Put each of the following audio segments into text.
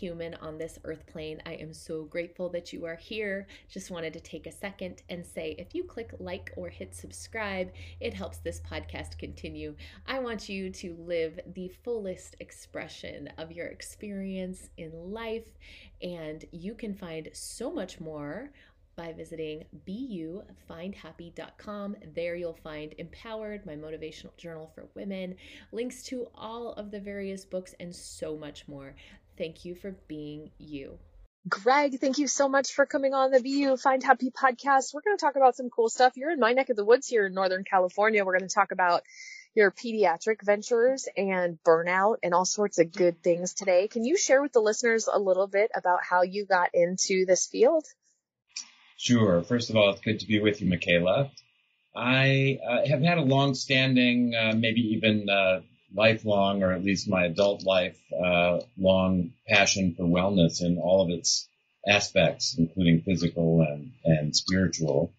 Human on this earth plane. I am so grateful that you are here. Just wanted to take a second and say if you click like or hit subscribe, it helps this podcast continue. I want you to live the fullest expression of your experience in life, and you can find so much more by visiting beyoufindhappy.com. There you'll find Empowered, my motivational journal for women, links to all of the various books, and so much more. Thank you for being you. Greg, thank you so much for coming on the Be You Find Happy podcast. We're going to talk about some cool stuff. You're in my neck of the woods here in Northern California. We're going to talk about your pediatric ventures and burnout and all sorts of good things today. Can you share with the listeners a little bit about how you got into this field? Sure. First of all, it's good to be with you, Michaela. I uh, have had a long-standing, uh, maybe even uh, lifelong, or at least my adult life, uh, long passion for wellness in all of its aspects, including physical and, and spiritual.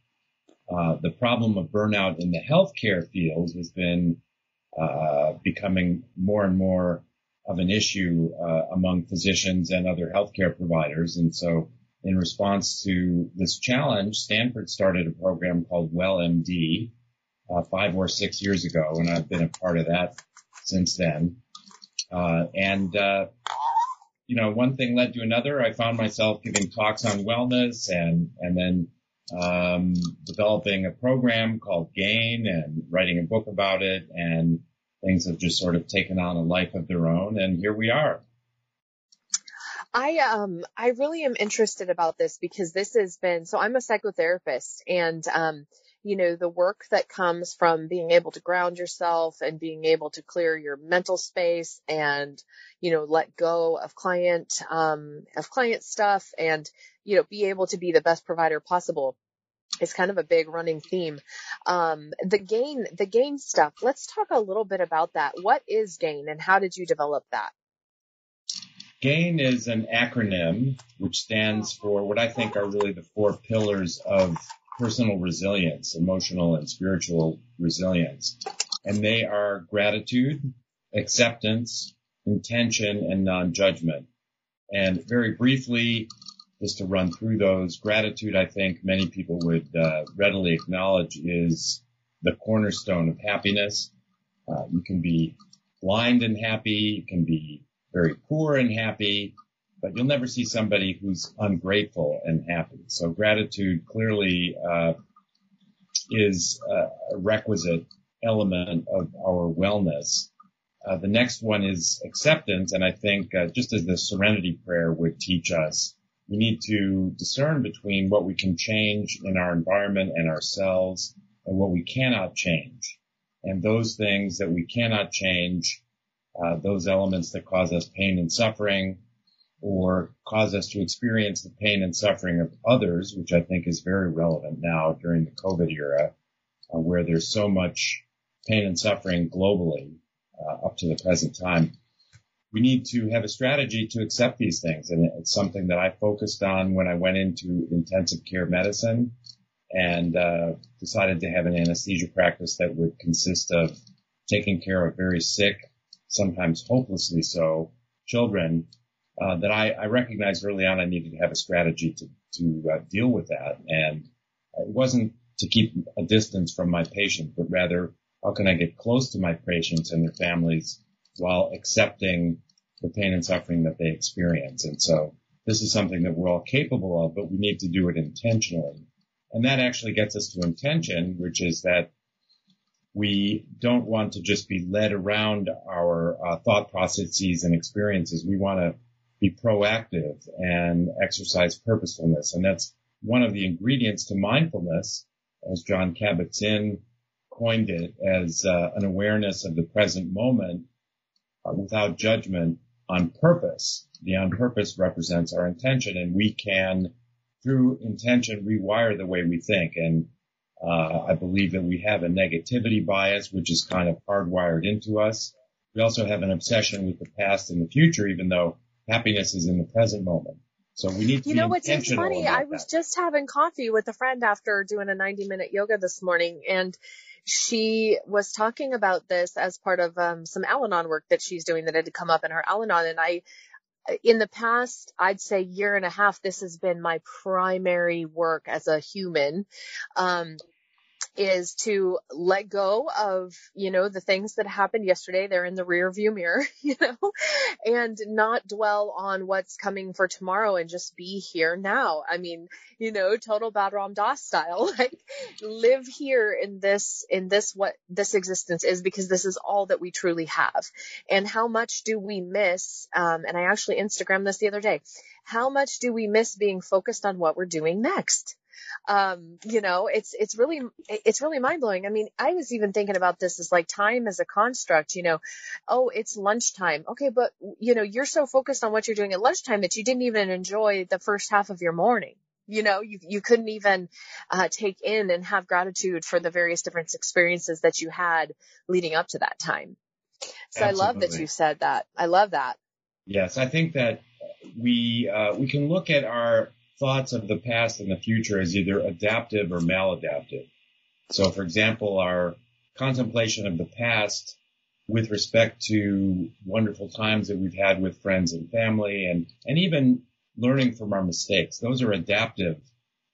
Uh, the problem of burnout in the healthcare field has been uh, becoming more and more of an issue among physicians and other healthcare providers, and so in response to this challenge, Stanford started a program called WellMD uh, five or six years ago, and I've been a part of that since then. Uh, and uh, you know, one thing led to another. I found myself giving talks on wellness, and and then um, developing a program called Gain, and writing a book about it, and things have just sort of taken on a life of their own, and here we are. I um I really am interested about this because this has been so I'm a psychotherapist and um you know the work that comes from being able to ground yourself and being able to clear your mental space and you know let go of client um of client stuff and you know be able to be the best provider possible is kind of a big running theme. Um, the gain, the gain stuff. Let's talk a little bit about that. What is gain and how did you develop that? GAIN is an acronym which stands for what I think are really the four pillars of personal resilience, emotional and spiritual resilience. And they are gratitude, acceptance, intention, and non-judgment. And very briefly, just to run through those, gratitude, I think many people would uh, readily acknowledge is the cornerstone of happiness. Uh, you can be blind and happy. You can be very poor and happy, but you'll never see somebody who's ungrateful and happy. So gratitude clearly uh, is a requisite element of our wellness. Uh, the next one is acceptance, and I think uh, just as the Serenity Prayer would teach us, we need to discern between what we can change in our environment and ourselves and what we cannot change. And those things that we cannot change uh, those elements that cause us pain and suffering or cause us to experience the pain and suffering of others, which I think is very relevant now during the COVID era, uh, where there's so much pain and suffering globally uh, up to the present time. We need to have a strategy to accept these things. And it's something that I focused on when I went into intensive care medicine and uh, decided to have an anesthesia practice that would consist of taking care of very sick sometimes hopelessly so, children, uh, that I, I, recognized early on I needed to have a strategy to, to uh, deal with that. And it wasn't to keep a distance from my patient, but rather how can I get close to my patients and their families while accepting the pain and suffering that they experience. And so this is something that we're all capable of, but we need to do it intentionally. And that actually gets us to intention, which is that we don't want to just be led around our uh, thought processes and experiences. We want to be proactive and exercise purposefulness. And that's one of the ingredients to mindfulness. as Jon Kabat-Zinn coined it, as uh, an awareness of the present moment uh, without judgment on purpose. The on purpose represents our intention and we can, through intention, rewire the way we think. And uh, I believe that we have a negativity bias, which is kind of hardwired into us. We also have an obsession with the past and the future, even though happiness is in the present moment. So we need to you know what's funny. I was that. just having coffee with a friend after doing a 90 minute yoga this morning, and she was talking about this as part of um, some Al-Anon work that she's doing that had come up in her Al-Anon, and I. In the past, I'd say year and a half, this has been my primary work as a human. Um, is to let go of, you know, the things that happened yesterday. They're in the rear view mirror, you know, and not dwell on what's coming for tomorrow and just be here now. I mean, you know, total Baba Ram Dass style, like live here in this, in this, what this existence is because this is all that we truly have. And how much do we miss? Um, and I actually Instagrammed this the other day. How much do we miss being focused on what we're doing next? Um, you know, it's, it's really, it's really mind blowing. I mean, I was even thinking about this as like time as a construct, you know, oh, it's lunchtime. Okay. But you know, you're so focused on what you're doing at lunchtime that you didn't even enjoy the first half of your morning. You know, you, you couldn't even uh, take in and have gratitude for the various different experiences that you had leading up to that time. So Absolutely. I love that you said that. I love that. Yes, I think that we uh, we can look at our thoughts of the past and the future as either adaptive or maladaptive. So, for example, our contemplation of the past with respect to wonderful times that we've had with friends and family and, and even learning from our mistakes. Those are adaptive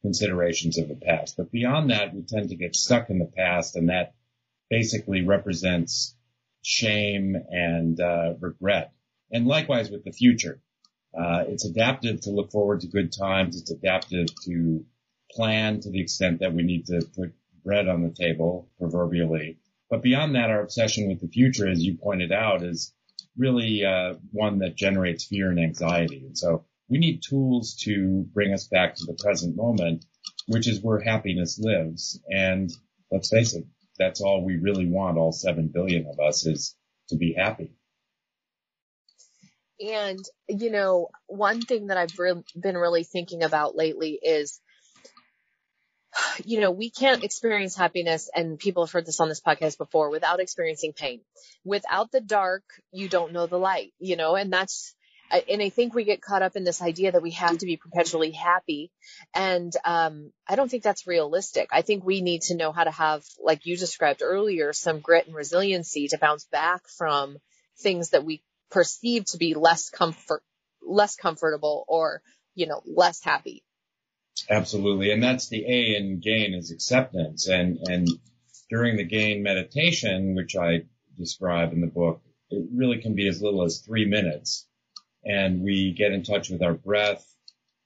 considerations of the past. But beyond that, we tend to get stuck in the past and that basically represents shame and uh, regret. And likewise with the future. Uh, it's adaptive to look forward to good times. It's adaptive to plan to the extent that we need to put bread on the table, proverbially. But beyond that, our obsession with the future, as you pointed out, is really uh, one that generates fear and anxiety. And so we need tools to bring us back to the present moment, which is where happiness lives. And let's face it, that's all we really want, all seven billion of us, is to be happy. And, you know, one thing that I've re- been really thinking about lately is, you know, we can't experience happiness, and people have heard this on this podcast before, without experiencing pain. Without the dark, you don't know the light, you know, and that's, and I think we get caught up in this idea that we have to be perpetually happy. And, um, I don't think that's realistic. I think we need to know how to have, like you described earlier, some grit and resiliency to bounce back from things that we perceived to be less comfort, less comfortable or, you know, less happy. Absolutely. And that's the A in gain is acceptance. And, and during the gain meditation, which I describe in the book, it really can be as little as three minutes. And we get in touch with our breath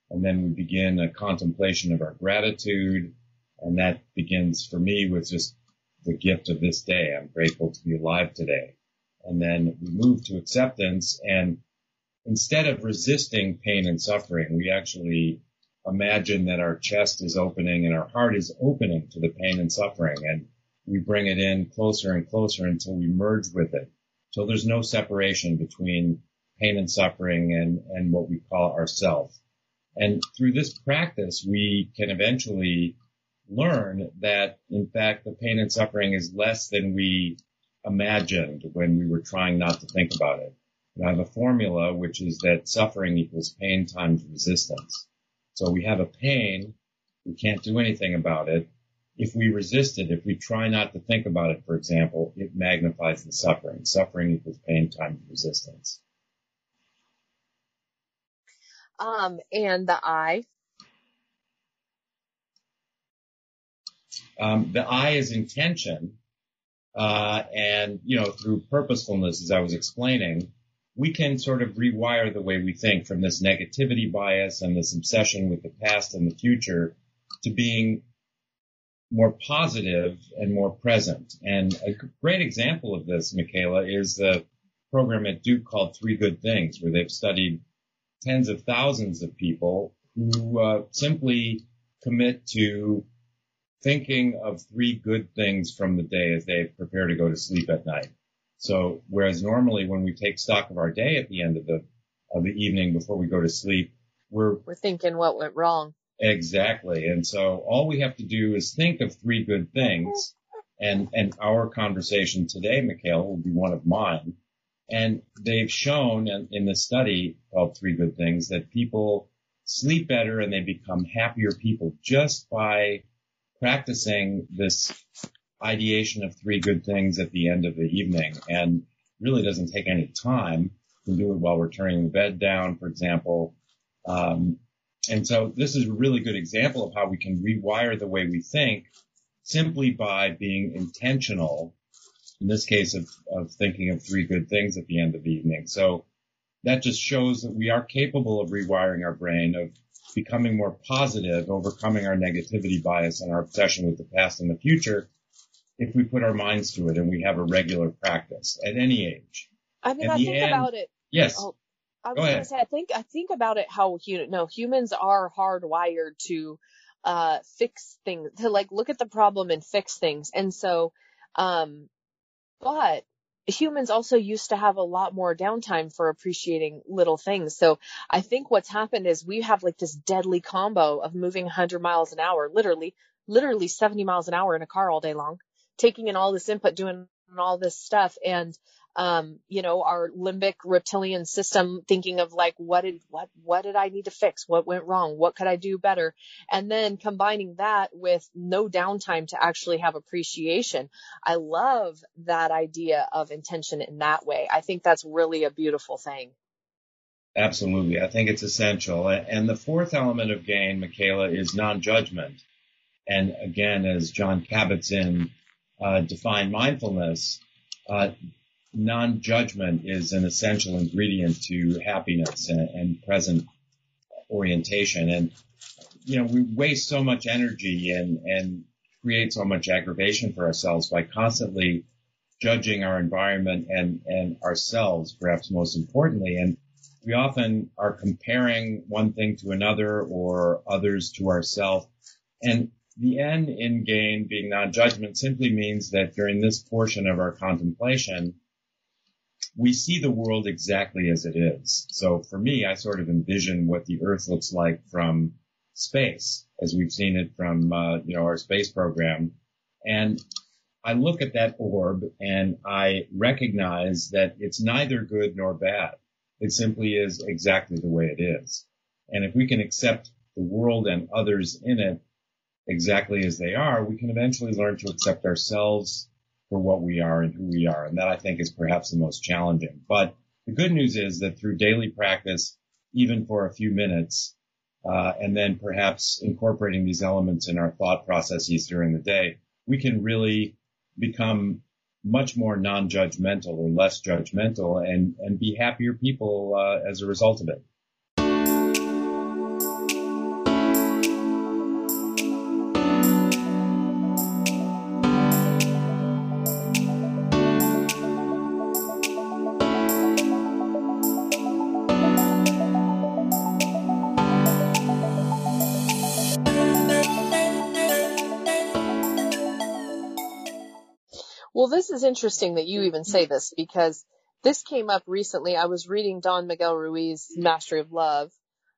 and then we begin a contemplation of our gratitude. And that begins for me with just the gift of this day. I'm grateful to be alive today and then we move to acceptance and instead of resisting pain and suffering, we actually imagine that our chest is opening and our heart is opening to the pain and suffering and we bring it in closer and closer until we merge with it. So there's no separation between pain and suffering and, and what we call ourself. And through this practice, we can eventually learn that in fact the pain and suffering is less than we imagined when we were trying not to think about it. I have a formula which is that suffering equals pain times resistance. So we have a pain, we can't do anything about it. If we resist it, if we try not to think about it, for example, it magnifies the suffering. Suffering equals pain times resistance. Um, and the I? Um, the I is intention, uh, and, you know, through purposefulness, as I was explaining, we can sort of rewire the way we think from this negativity bias and this obsession with the past and the future to being more positive and more present. And a great example of this, Michaela, is the program at Duke called Three Good Things, where they've studied tens of thousands of people who uh, simply commit to thinking of three good things from the day as they prepare to go to sleep at night. So whereas normally when we take stock of our day at the end of the of the evening before we go to sleep, we're we're thinking what went wrong. Exactly. And so all we have to do is think of three good things. And, and our conversation today, Michaela, will be one of mine. And they've shown in, in the study called Three Good Things that people sleep better and they become happier people just by practicing this ideation of three good things at the end of the evening and really doesn't take any time. Can do it while we're turning the bed down, for example. Um, and so this is a really good example of how we can rewire the way we think simply by being intentional, in this case of, of thinking of three good things at the end of the evening. So that just shows that we are capable of rewiring our brain, of becoming more positive, overcoming our negativity bias and our obsession with the past and the future if we put our minds to it and we have a regular practice at any age. I mean, I think end, about it. Yes. Oh, I was going to say, I think, I think about it how, you know, humans are hardwired to, uh, fix things, to like look at the problem and fix things. And so, um, but humans also used to have a lot more downtime for appreciating little things. So I think what's happened is we have like this deadly combo of moving 100 miles an hour, literally, literally 70 miles an hour in a car all day long taking in all this input, doing all this stuff and um, you know, our limbic reptilian system thinking of like, what did, what, what did I need to fix? What went wrong? What could I do better? And then combining that with no downtime to actually have appreciation. I love that idea of intention in that way. I think that's really a beautiful thing. Absolutely. I think it's essential. And the fourth element of gain, Michaela, is non-judgment. And again, as Jon Kabat-Zinn uh, define mindfulness, uh, non-judgment is an essential ingredient to happiness and, and, present orientation. And, you know, we waste so much energy and, and create so much aggravation for ourselves by constantly judging our environment and, and ourselves, perhaps most importantly. And we often are comparing one thing to another or others to ourselves. And the end in gain being non-judgment simply means that during this portion of our contemplation, we see the world exactly as it is. So for me, I sort of envision what the earth looks like from space as we've seen it from, uh, you know, our space program. And I look at that orb and I recognize that it's neither good nor bad. It simply is exactly the way it is. And if we can accept the world and others in it exactly as they are, we can eventually learn to accept ourselves for what we are and who we are. And that I think is perhaps the most challenging. But the good news is that through daily practice, even for a few minutes, uh, and then perhaps incorporating these elements in our thought processes during the day, we can really become much more non-judgmental or less judgmental and, and be happier people uh, as a result of it. This is interesting that you even say this because this came up recently. I was reading Don Miguel Ruiz, Mastery of Love.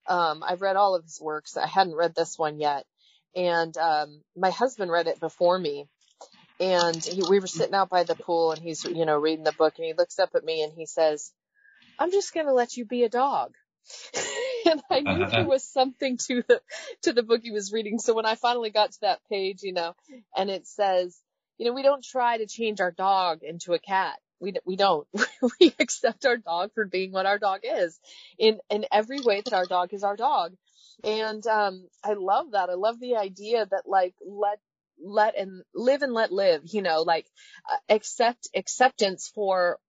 Um, I've read all of his works. I hadn't read this one yet. And, um, my husband read it before me and he, we were sitting out by the pool and he's, you know, reading the book and he looks up at me and he says, I'm just going to let you be a dog. and I knew there was something to the, to the book he was reading. So when I finally got to that page, you know, and it says, you know, we don't try to change our dog into a cat. We, we don't. we accept our dog for being what our dog is in, in every way that our dog is our dog. And, um, I love that. I love the idea that like, let, let and live and let live, you know, like, uh, accept acceptance for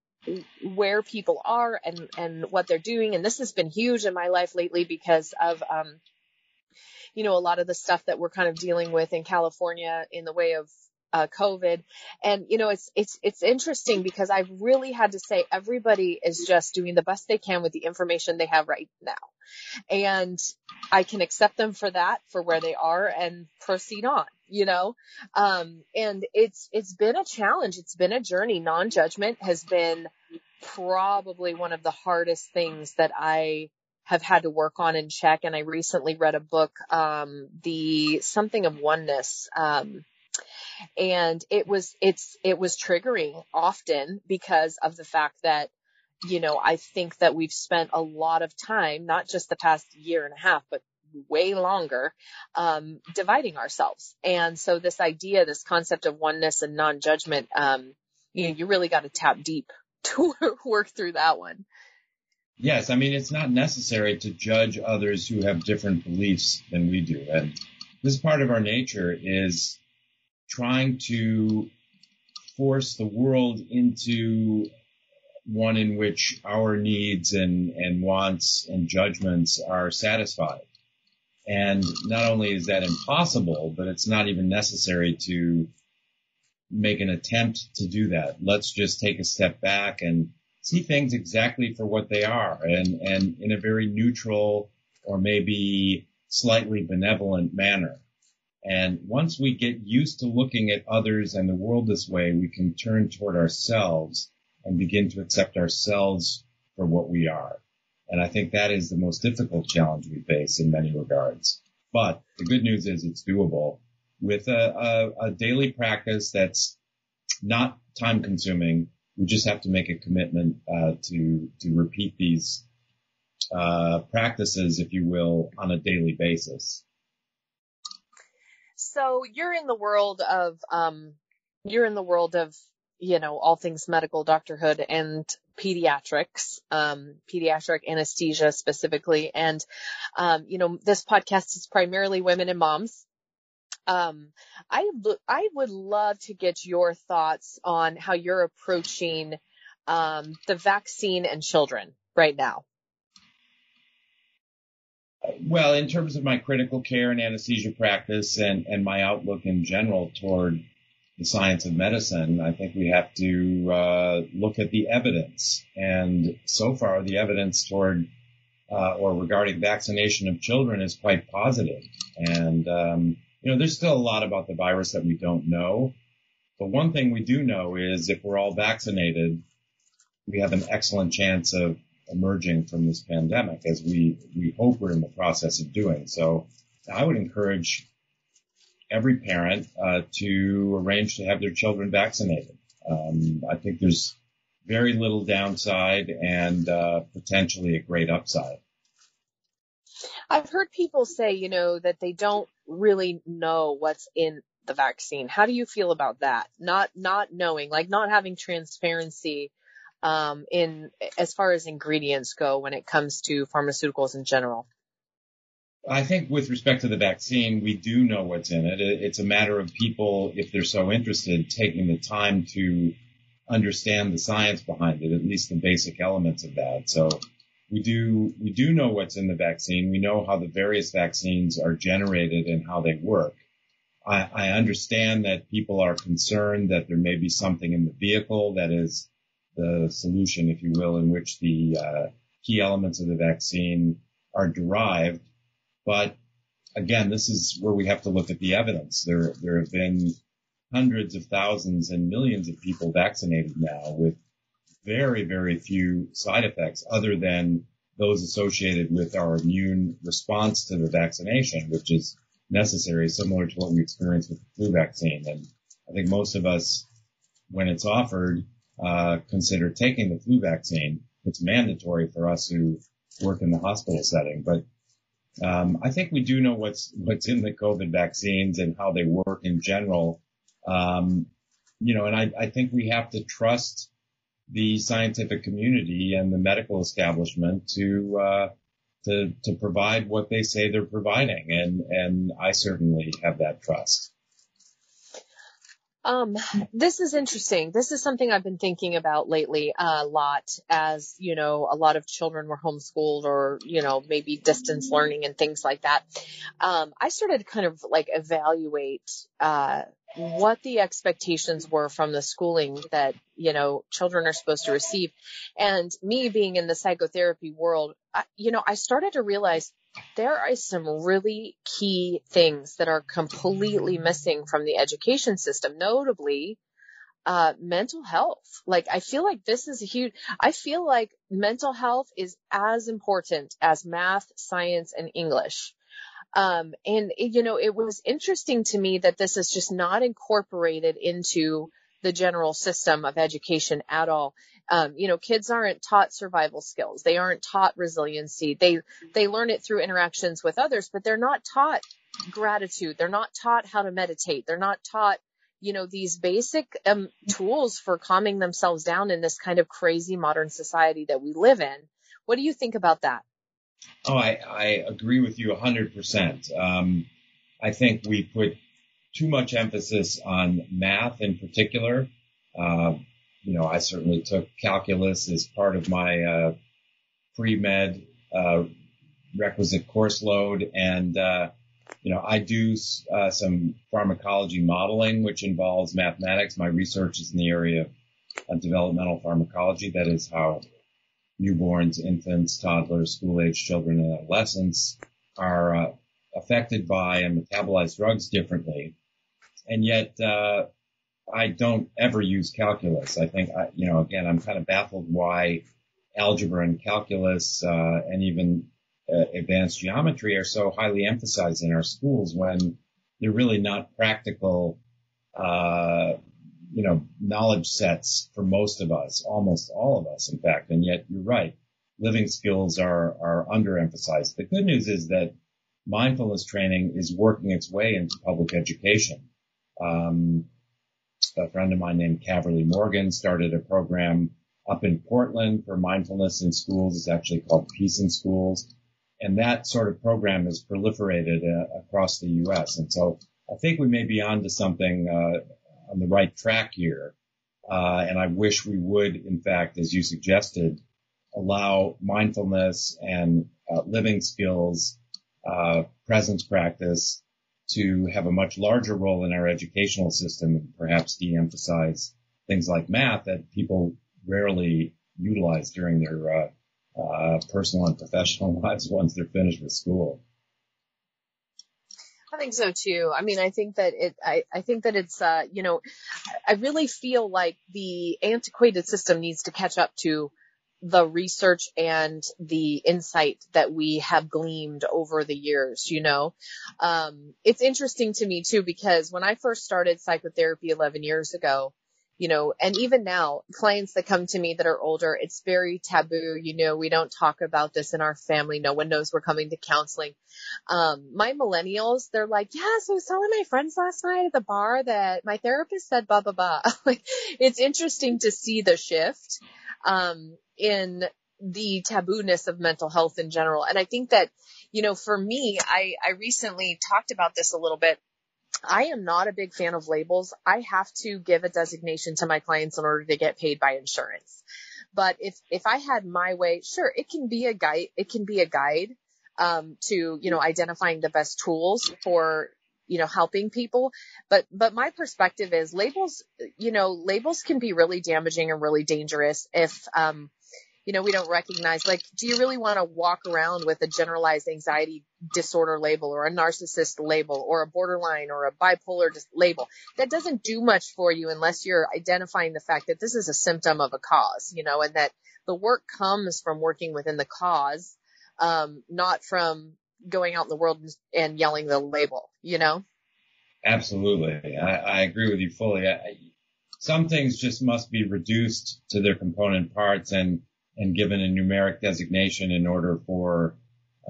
where people are and, and what they're doing. And this has been huge in my life lately because of, um, you know, a lot of the stuff that we're kind of dealing with in California in the way of uh, COVID. And, you know, it's, it's, it's interesting because I've really had to say everybody is just doing the best they can with the information they have right now. And I can accept them for that, for where they are and proceed on, you know? Um, and it's, it's been a challenge. It's been a journey. Non-judgment has been probably one of the hardest things that I have had to work on and check. And I recently read a book, um, the something of oneness, um, and it was it's it was triggering often because of the fact that you know I think that we've spent a lot of time not just the past year and a half but way longer um, dividing ourselves and so this idea this concept of oneness and non-judgment um, you know you really got to tap deep to work through that one Yes, I mean, it's not necessary to judge others who have different beliefs than we do. And this part of our nature is trying to force the world into one in which our needs and, and wants and judgments are satisfied. And not only is that impossible, but it's not even necessary to make an attempt to do that. Let's just take a step back and see things exactly for what they are and, and in a very neutral or maybe slightly benevolent manner. And once we get used to looking at others and the world this way, we can turn toward ourselves and begin to accept ourselves for what we are. And I think that is the most difficult challenge we face in many regards. But the good news is it's doable with a, a, a daily practice that's not time consuming. We just have to make a commitment uh, to to repeat these uh, practices, if you will, on a daily basis. So you're in the world of, um, you're in the world of, you know, all things medical doctorhood and pediatrics, um, pediatric anesthesia specifically. And, um, you know, this podcast is primarily women and moms. Um, I, I would love to get your thoughts on how you're approaching, um, the vaccine and children right now. Well, in terms of my critical care and anesthesia practice and, and my outlook in general toward the science of medicine, I think we have to uh, look at the evidence. And so far, the evidence toward uh, or regarding vaccination of children is quite positive. And um, you know, there's still a lot about the virus that we don't know. But one thing we do know is if we're all vaccinated, we have an excellent chance of emerging from this pandemic as we, we hope we're in the process of doing. So I would encourage every parent uh, to arrange to have their children vaccinated. Um, I think there's very little downside and uh, potentially a great upside. I've heard people say, you know, that they don't really know what's in the vaccine. How do you feel about that? Not not knowing, like not having transparency um, in as far as ingredients go when it comes to pharmaceuticals in general? I think with respect to the vaccine, we do know what's in it. It's a matter of people, if they're so interested, taking the time to understand the science behind it, at least the basic elements of that. So we do, we do know what's in the vaccine. We know how the various vaccines are generated and how they work. I, I understand that people are concerned that there may be something in the vehicle that is the solution, if you will, in which the uh, key elements of the vaccine are derived. But again, this is where we have to look at the evidence. There, there have been hundreds of thousands and millions of people vaccinated now with very, very few side effects other than those associated with our immune response to the vaccination, which is necessary, similar to what we experienced with the flu vaccine. And I think most of us, when it's offered, uh, consider taking the flu vaccine. It's mandatory for us who work in the hospital setting, but um, I think we do know what's what's in the COVID vaccines and how they work in general. Um, you know, and I, I think we have to trust the scientific community and the medical establishment to uh, to to provide what they say they're providing, and and I certainly have that trust. Um, this is interesting. This is something I've been thinking about lately a lot as, you know, a lot of children were homeschooled or, you know, maybe distance learning and things like that. Um, I started to kind of like evaluate, uh, what the expectations were from the schooling that, you know, children are supposed to receive. And me being in the psychotherapy world, I, you know, I started to realize there are some really key things that are completely missing from the education system, notably uh, mental health. Like I feel like this is a huge, I feel like mental health is as important as math, science, and English. Um, and you know, it was interesting to me that this is just not incorporated into the general system of education at all. Um, you know, kids aren't taught survival skills. They aren't taught resiliency. They, they learn it through interactions with others, but they're not taught gratitude. They're not taught how to meditate. They're not taught you know, these basic um, tools for calming themselves down in this kind of crazy modern society that we live in. What do you think about that? Oh, I, I agree with you 100%. Um, I think we put too much emphasis on math in particular. Uh, you know, I certainly took calculus as part of my uh, pre-med uh, requisite course load, and uh, you know, I do uh, some pharmacology modeling, which involves mathematics. My research is in the area of developmental pharmacology. That is how newborns, infants, toddlers, school-age children, and adolescents are uh, affected by and metabolize drugs differently. And yet, uh, I don't ever use calculus. I think, I, you know, again, I'm kind of baffled why algebra and calculus uh, and even uh, advanced geometry are so highly emphasized in our schools when they're really not practical, uh, you know, knowledge sets for most of us, almost all of us, in fact. And yet, you're right, living skills are are underemphasized. The good news is that mindfulness training is working its way into public education. Um, a friend of mine named Caverly Morgan started a program up in Portland for mindfulness in schools. It's actually called Peace in Schools and that sort of program has proliferated uh, across the U.S. And so I think we may be on to something uh, on the right track here. Uh, and I wish we would, in fact, as you suggested, allow mindfulness and uh, living skills, uh, presence practice to have a much larger role in our educational system and perhaps de-emphasize things like math that people rarely utilize during their uh, uh, personal and professional lives once they're finished with school. I think so too. I mean, I think that it, I, I think that it's, uh, you know, I really feel like the antiquated system needs to catch up to the research and the insight that we have gleaned over the years, you know. Um, it's interesting to me too because when I first started psychotherapy 11 years ago, you know, and even now, clients that come to me that are older, it's very taboo. You know, we don't talk about this in our family. No one knows we're coming to counseling. Um, my millennials, they're like, yes, I was telling my friends last night at the bar that my therapist said blah, blah, blah. it's interesting to see the shift, um, in the tabooness of mental health in general. And I think that, you know, for me, I, I recently talked about this a little bit I am not a big fan of labels. I have to give a designation to my clients in order to get paid by insurance. But if, if I had my way, sure, it can be a guide, it can be a guide, um, to, you know, identifying the best tools for, you know, helping people. But, but my perspective is labels, you know, labels can be really damaging and really dangerous if, um, you know, we don't recognize, like, do you really want to walk around with a generalized anxiety disorder label or a narcissist label or a borderline or a bipolar label? That doesn't do much for you unless you're identifying the fact that this is a symptom of a cause, you know, and that the work comes from working within the cause, um, not from going out in the world and yelling the label, you know? Absolutely. I, I agree with you fully. I, some things just must be reduced to their component parts and and given a numeric designation in order for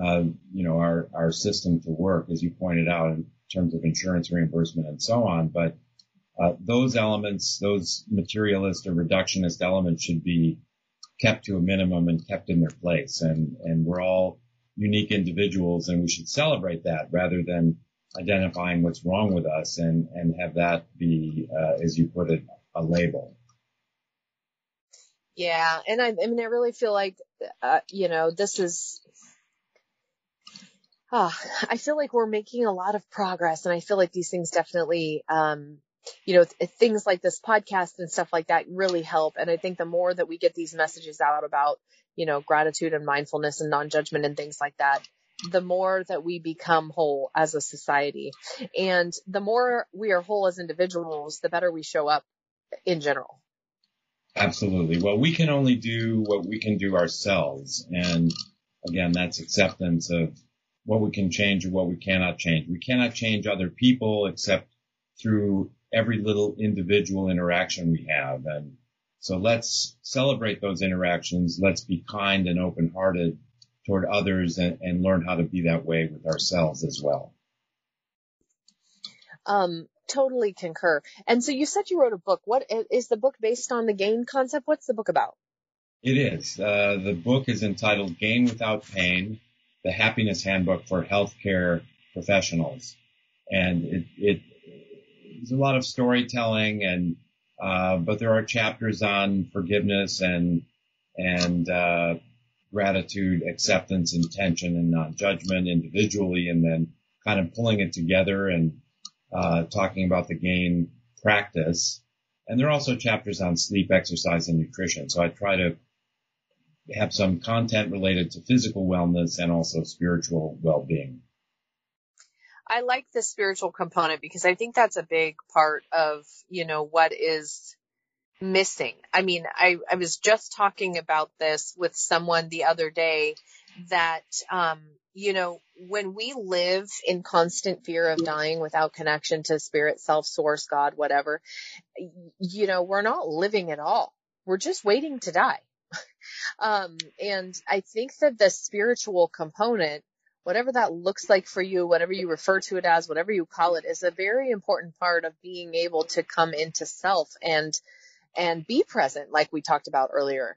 uh, you know our our system to work, as you pointed out, in terms of insurance reimbursement and so on. But uh, those elements, those materialist or reductionist elements, should be kept to a minimum and kept in their place. And and we're all unique individuals, and we should celebrate that rather than identifying what's wrong with us and and have that be, uh, as you put it, a label. Yeah, and I, I mean, I really feel like, uh, you know, this is. Uh, I feel like we're making a lot of progress, and I feel like these things definitely um, you know, th- things like this podcast and stuff like that really help. And I think the more that we get these messages out about, you know, gratitude and mindfulness and non-judgment and things like that, the more that we become whole as a society. And the more we are whole as individuals, the better we show up in general. Absolutely. Well, we can only do what we can do ourselves. And again, that's acceptance of what we can change and what we cannot change. We cannot change other people except through every little individual interaction we have. And so let's celebrate those interactions. Let's be kind and open hearted toward others and, and, learn how to be that way with ourselves as well. Um, totally concur. And so you said you wrote a book. What is the book based on the gain concept? What's the book about? It is. Uh, the book is entitled Gain Without Pain, the Happiness Handbook for Healthcare Professionals. And it, it there's a lot of storytelling and, uh, but there are chapters on forgiveness and, and, uh, gratitude, acceptance, intention, and non-judgment individually, and then kind of pulling it together and uh, talking about the gain practice. And there are also chapters on sleep, exercise, and nutrition. So I try to have some content related to physical wellness and also spiritual well-being. I like the spiritual component because I think that's a big part of, you know, what is missing. I mean, I, I was just talking about this with someone the other day that, um, you know, when we live in constant fear of dying without connection to spirit, self, source, God, whatever, you know, we're not living at all. We're just waiting to die. um, and I think that the spiritual component, whatever that looks like for you, whatever you refer to it as, whatever you call it, is a very important part of being able to come into self and, and be present, like we talked about earlier.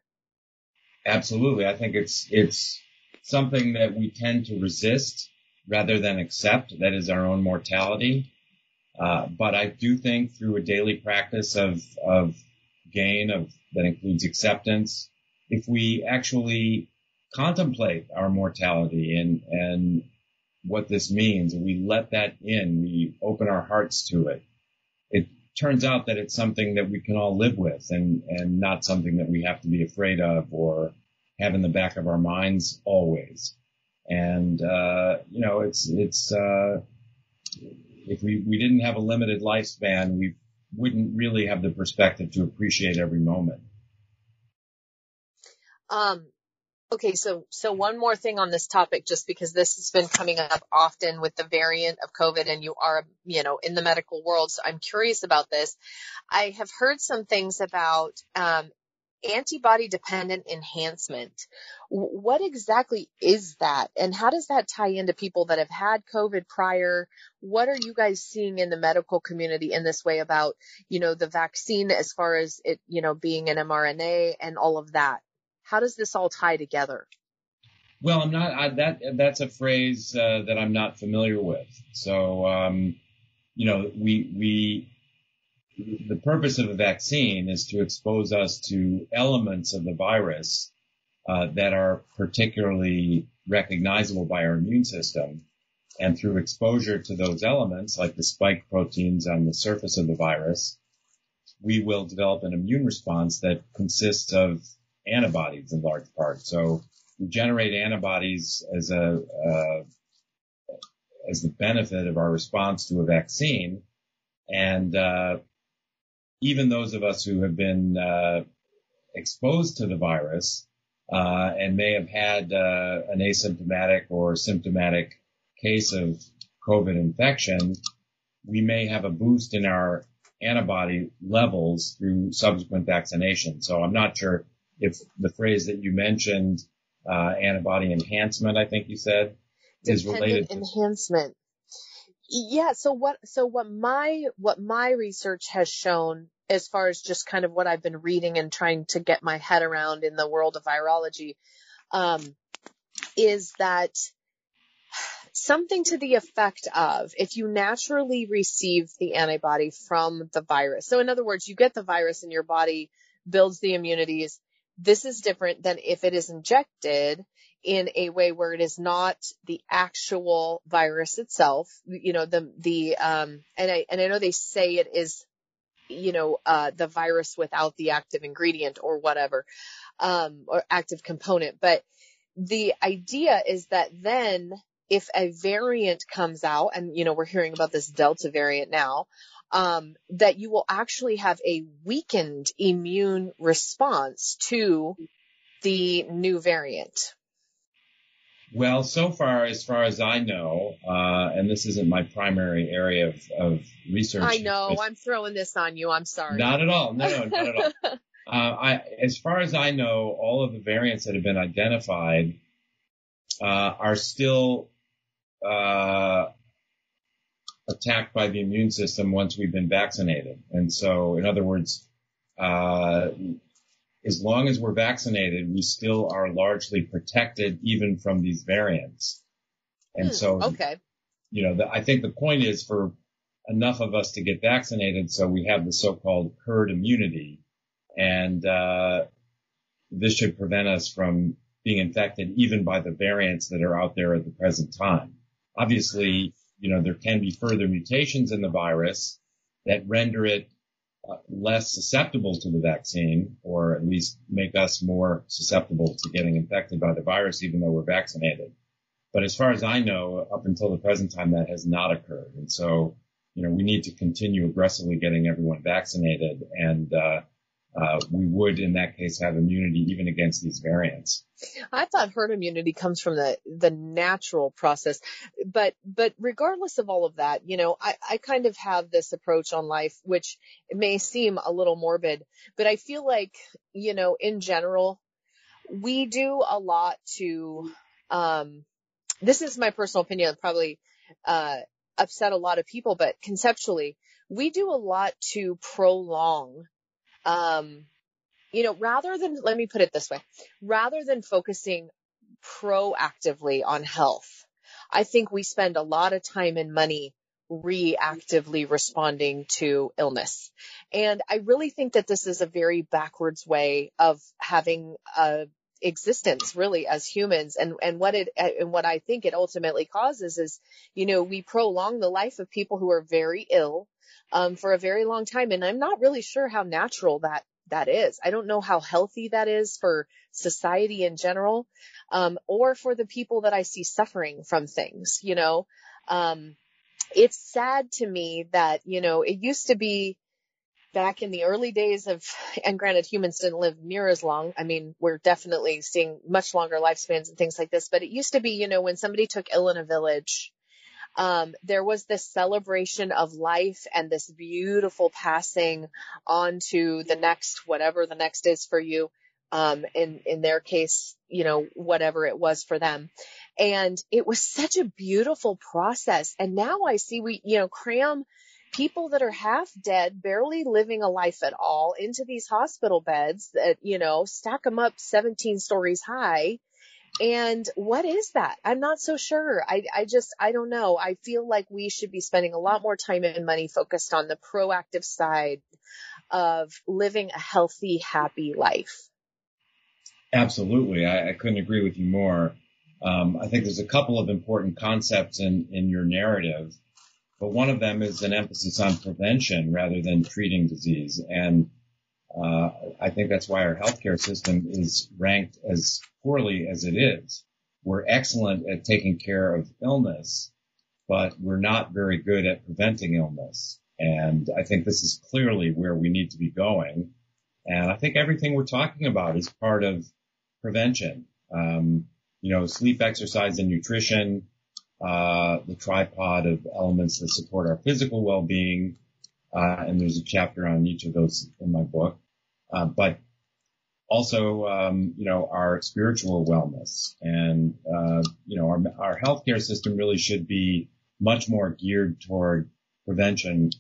Absolutely. I think it's, it's something that we tend to resist rather than accept. That is our own mortality. Uh, but I do think through a daily practice of, of gain of that includes acceptance, if we actually contemplate our mortality and, and what this means and we let that in, we open our hearts to it, it turns out that it's something that we can all live with and, and not something that we have to be afraid of or have in the back of our minds always. And, uh, you know, it's, it's, uh, if we, we didn't have a limited lifespan, we wouldn't really have the perspective to appreciate every moment. Um, okay. So, so one more thing on this topic, just because this has been coming up often with the variant of COVID and you are, you know, in the medical world. So I'm curious about this. I have heard some things about, um, antibody dependent enhancement. What exactly is that? And how does that tie into people that have had COVID prior? What are you guys seeing in the medical community in this way about, you know, the vaccine as far as it, you know, being an mRNA and all of that? How does this all tie together? Well, I'm not, I, that, that's a phrase uh, that I'm not familiar with. So, um, you know, we, we, the purpose of a vaccine is to expose us to elements of the virus uh, that are particularly recognizable by our immune system. And through exposure to those elements, like the spike proteins on the surface of the virus, we will develop an immune response that consists of antibodies in large part. So we generate antibodies as a uh, as the benefit of our response to a vaccine, and uh, even those of us who have been uh, exposed to the virus uh, and may have had uh, an asymptomatic or symptomatic case of COVID infection, we may have a boost in our antibody levels through subsequent vaccination. So I'm not sure if the phrase that you mentioned, uh, antibody enhancement, I think you said, is related to enhancement. Yeah. So what, so what my, what my research has shown as far as just kind of what I've been reading and trying to get my head around in the world of virology, um, is that something to the effect of if you naturally receive the antibody from the virus. So in other words, you get the virus and your body builds the immunities. This is different than if it is injected in a way where it is not the actual virus itself. You know, the, the, um, and I, and I know they say it is you know, uh, the virus without the active ingredient or whatever, um, or active component. But the idea is that then if a variant comes out, and you know, we're hearing about this Delta variant now, um, that you will actually have a weakened immune response to the new variant. Well, so far, as far as I know, uh, and this isn't my primary area of, of research. I know. I'm throwing this on you. I'm sorry. Not at all. No, no, not at all. uh, I, as far as I know, all of the variants that have been identified uh, are still uh, attacked by the immune system once we've been vaccinated. And so, in other words, uh, as long as we're vaccinated, we still are largely protected even from these variants. And Hmm, so, okay. you know, the, I think the point is for enough of us to get vaccinated so we have the so-called herd immunity. And, uh, this should prevent us from being infected even by the variants that are out there at the present time. Obviously, you know, there can be further mutations in the virus that render it uh, less susceptible to the vaccine or at least make us more susceptible to getting infected by the virus even though we're vaccinated. But as far as I know, up until the present time, that has not occurred. And so, you know, we need to continue aggressively getting everyone vaccinated and, uh, uh, we would in that case have immunity even against these variants. I thought herd immunity comes from the the natural process, but but regardless of all of that, you know, I I kind of have this approach on life, which may seem a little morbid, but I feel like you know, in general, we do a lot to. Um, this is my personal opinion, probably uh, upset a lot of people, but conceptually, we do a lot to prolong um, you know, rather than, let me put it this way, rather than focusing proactively on health, I think we spend a lot of time and money reactively responding to illness. And I really think that this is a very backwards way of having a existence really as humans and and what it and what I think it ultimately causes is you know we prolong the life of people who are very ill um, for a very long time and I'm not really sure how natural that that is. I don't know how healthy that is for society in general, um, or for the people that I see suffering from things, you know. Um, it's sad to me that, you know, it used to be back in the early days of, and granted humans didn't live near as long. I mean, we're definitely seeing much longer lifespans and things like this, but it used to be, you know, when somebody took ill in a village, um, there was this celebration of life and this beautiful passing on to the next, whatever the next is for you. Um, in, in their case, you know, whatever it was for them. And it was such a beautiful process. And now I see we, you know, cram people that are half dead, barely living a life at all into these hospital beds that, you know, stack them up 17 stories high and what is that? I'm not so sure. I, I just, I don't know. I feel like we should be spending a lot more time and money focused on the proactive side of living a healthy, happy life. Absolutely. I, I couldn't agree with you more. Um, I think there's a couple of important concepts in, in your narrative, but one of them is an emphasis on prevention rather than treating disease. And uh, I think that's why our healthcare system is ranked as poorly as it is. We're excellent at taking care of illness, but we're not very good at preventing illness. And I think this is clearly where we need to be going. And I think everything we're talking about is part of prevention. Um, you know, sleep, exercise, and nutrition, uh, the tripod of elements that support our physical well-being. Uh, and there's a chapter on each of those in my book. Uh, but also, um, you know, our spiritual wellness and, uh, you know, our, our healthcare system really should be much more geared toward prevention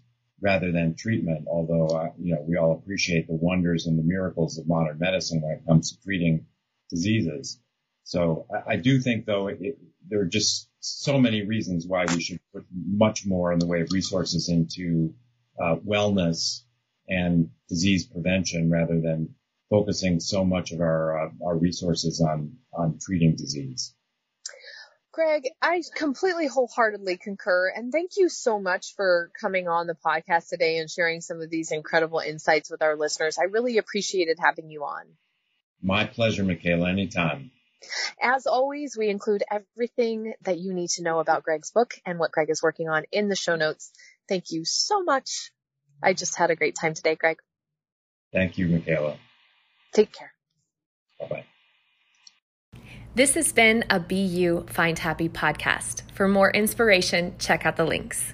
rather than treatment. Although, uh, you know, we all appreciate the wonders and the miracles of modern medicine when it comes to treating diseases. So I, I do think though, it, it, there are just so many reasons why we should put much more in the way of resources into uh, wellness and disease prevention rather than focusing so much of our uh, our resources on on treating disease. Greg, I completely wholeheartedly concur. And thank you so much for coming on the podcast today and sharing some of these incredible insights with our listeners. I really appreciated having you on. My pleasure, Michaela. Anytime. As always, we include everything that you need to know about Greg's book and what Greg is working on in the show notes. Thank you so much. I just had a great time today, Greg. Thank you, Michaela. Take care. Bye bye. This has been a BU Find Happy podcast. For more inspiration, check out the links.